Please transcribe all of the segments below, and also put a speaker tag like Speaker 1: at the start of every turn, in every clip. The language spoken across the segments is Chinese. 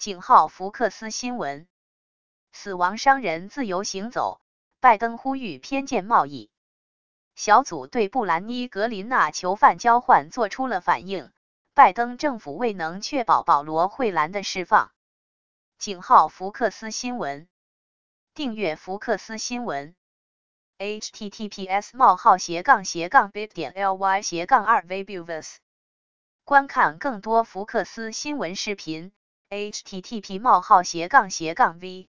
Speaker 1: 井号福克斯新闻：死亡商人自由行走，拜登呼吁偏见贸易。小组对布兰妮·格林纳囚犯交换做出了反应，拜登政府未能确保保罗·惠兰的释放。井号福克斯新闻：订阅福克斯新闻。https: 冒号斜杠斜杠 bit 点 ly 斜杠二 vbuvs。观看更多福克斯新闻视频：http: 冒号斜杠斜杠 v。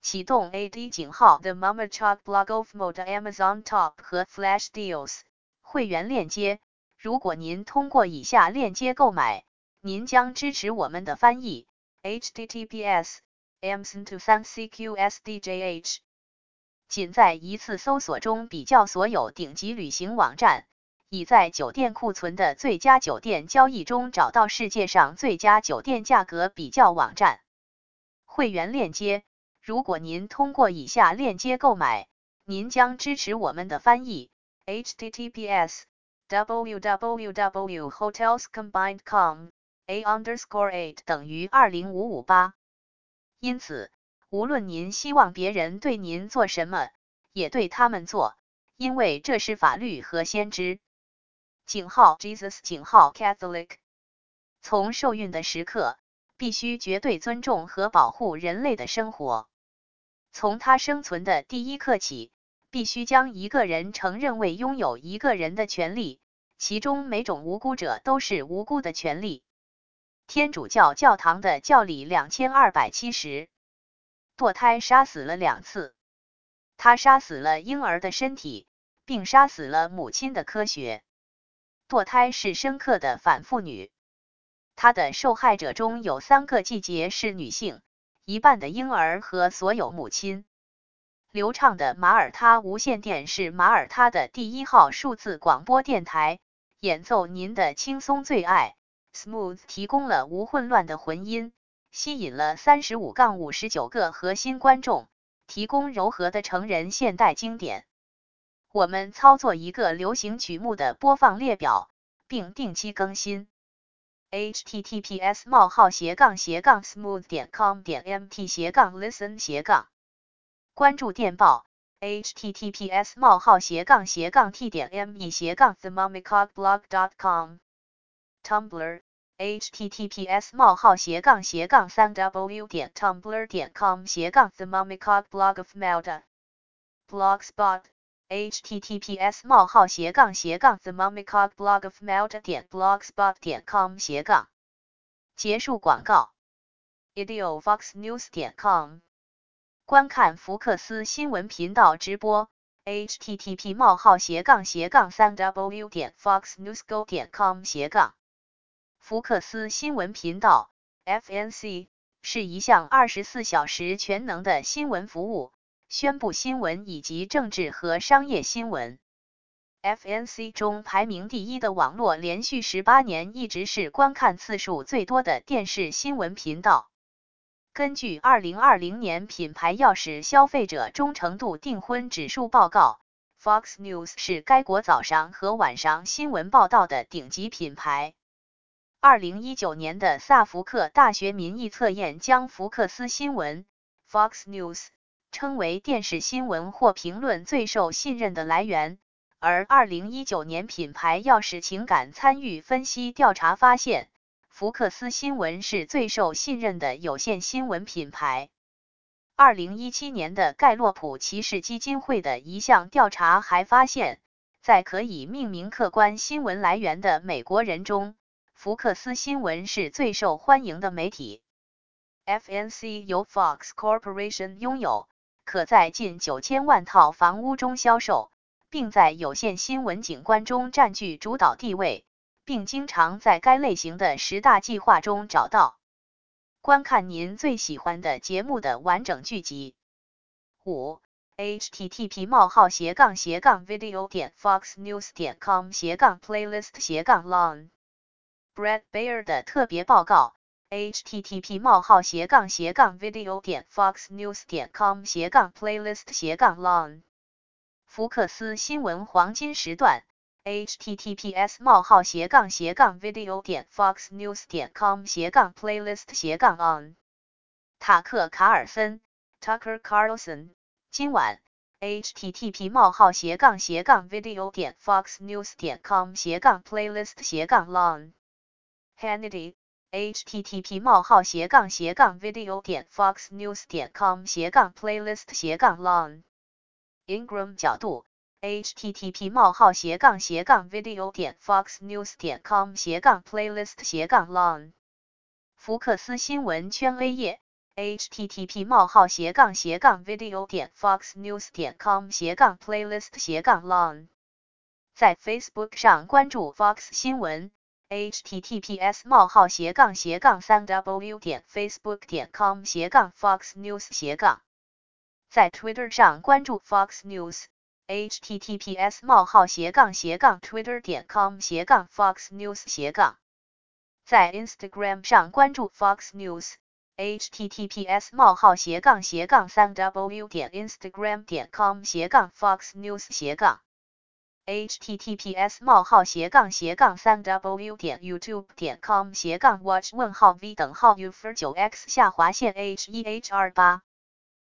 Speaker 1: 启动 AD 井号 The Mama Chalk Blog of Mode Amazon Top 和 Flash Deals 会员链接。如果您通过以下链接购买，您将支持我们的翻译。https: amson to 3 cqsdjh 仅在一次搜索中比较所有顶级旅行网站，已在酒店库存的最佳酒店交易中找到世界上最佳酒店价格比较网站。会员链接：如果您通过以下链接购买，您将支持我们的翻译。https www.hotelscombined.com a underscore eight 等于二零五五八。因此。无论您希望别人对您做什么，也对他们做，因为这是法律和先知。井号 Jesus 井号 Catholic。从受孕的时刻，必须绝对尊重和保护人类的生活。从他生存的第一刻起，必须将一个人承认为拥有一个人的权利，其中每种无辜者都是无辜的权利。天主教教堂的教理两千二百七十。堕胎杀死了两次，他杀死了婴儿的身体，并杀死了母亲的科学。堕胎是深刻的反妇女，她的受害者中有三个季节是女性，一半的婴儿和所有母亲。流畅的马耳他无线电是马耳他的第一号数字广播电台，演奏您的轻松最爱。Smooth 提供了无混乱的混音。吸引了三十五杠五十九个核心观众，提供柔和的成人现代经典。我们操作一个流行曲目的播放列表，并定期更新。https: 冒号斜杠斜杠 smooth 点 com 点 mt 斜杠 listen 斜杠。关注电报：https: 冒号斜杠斜杠 t 点 me 斜杠 themomicogblog.com。Tumblr。https: 冒号斜杠斜杠三 w 点 tumblr 点 com 斜杠 the mummycock blog of Melda blogspot https: 冒号斜杠斜杠 the mummycock blog of Melda 点 blogspot 点 com 斜杠结束广告 idiofoxnews 点 com 观看福克斯新闻频道直播 http: 冒号斜杠斜杠三 w 点 foxnewsgo 点 com 斜杠福克斯新闻频道 （FNC） 是一项二十四小时全能的新闻服务，宣布新闻以及政治和商业新闻。FNC 中排名第一的网络，连续十八年一直是观看次数最多的电视新闻频道。根据二零二零年品牌钥匙消费者忠诚度订婚指数报告，Fox News 是该国早上和晚上新闻报道的顶级品牌。二零一九年的萨福克大学民意测验将福克斯新闻 （Fox News） 称为电视新闻或评论最受信任的来源，而二零一九年品牌钥匙情感参与分析调查发现，福克斯新闻是最受信任的有线新闻品牌。二零一七年的盖洛普骑士基金会的一项调查还发现，在可以命名客观新闻来源的美国人中，福克斯新闻是最受欢迎的媒体。FNC 由 Fox Corporation 拥有，可在近九千万套房屋中销售，并在有线新闻景观中占据主导地位，并经常在该类型的十大计划中找到。观看您最喜欢的节目的完整剧集。五 http: 冒号斜杠斜杠 video 点 foxnews 点 com 斜杠 playlist 斜杠 long Brad Baer 的特别报告：http: 冒号斜杠斜杠 video 点 foxnews 点 com 斜杠 playlist 斜杠 long。福克斯新闻黄金时段：https: 冒号斜杠斜杠 video 点 foxnews 点 com 斜杠 playlist 斜杠 on。塔克·卡尔森 （Tucker Carlson）。今晚，http: 冒号斜杠斜杠 video 点 foxnews 点 com 斜杠 playlist 斜杠 long。Hannity。Http: 冒号斜杠斜杠 video 点 foxnews 点 com 斜杠 playlist 斜杠 long Ingram 角度 http: 冒号斜杠斜杠 video 点 foxnews 点 com 斜杠 playlist 斜杠 long 福克斯新闻圈 A 页 http: 冒号斜杠斜杠 video 点 foxnews 点 com 斜杠 playlist 斜杠 long 在 Facebook 上关注 Fox 新闻。Https: 冒号斜杠斜杠三 w 点 facebook 点 com 斜杠 fox news 斜杠在 Twitter 上关注 Fox News。https: 冒号斜杠斜杠 twitter 点 com 斜杠 fox news 斜杠在 Instagram 上关注 Fox News。https: 冒号斜杠斜杠三 w 点 instagram 点 com 斜杠 fox news 斜杠。Https: 冒号斜杠斜杠三 w 点 youtube 点 com 斜杠 watch 问号 v 等号 ufer 九 x 下划线 h 一 h 二八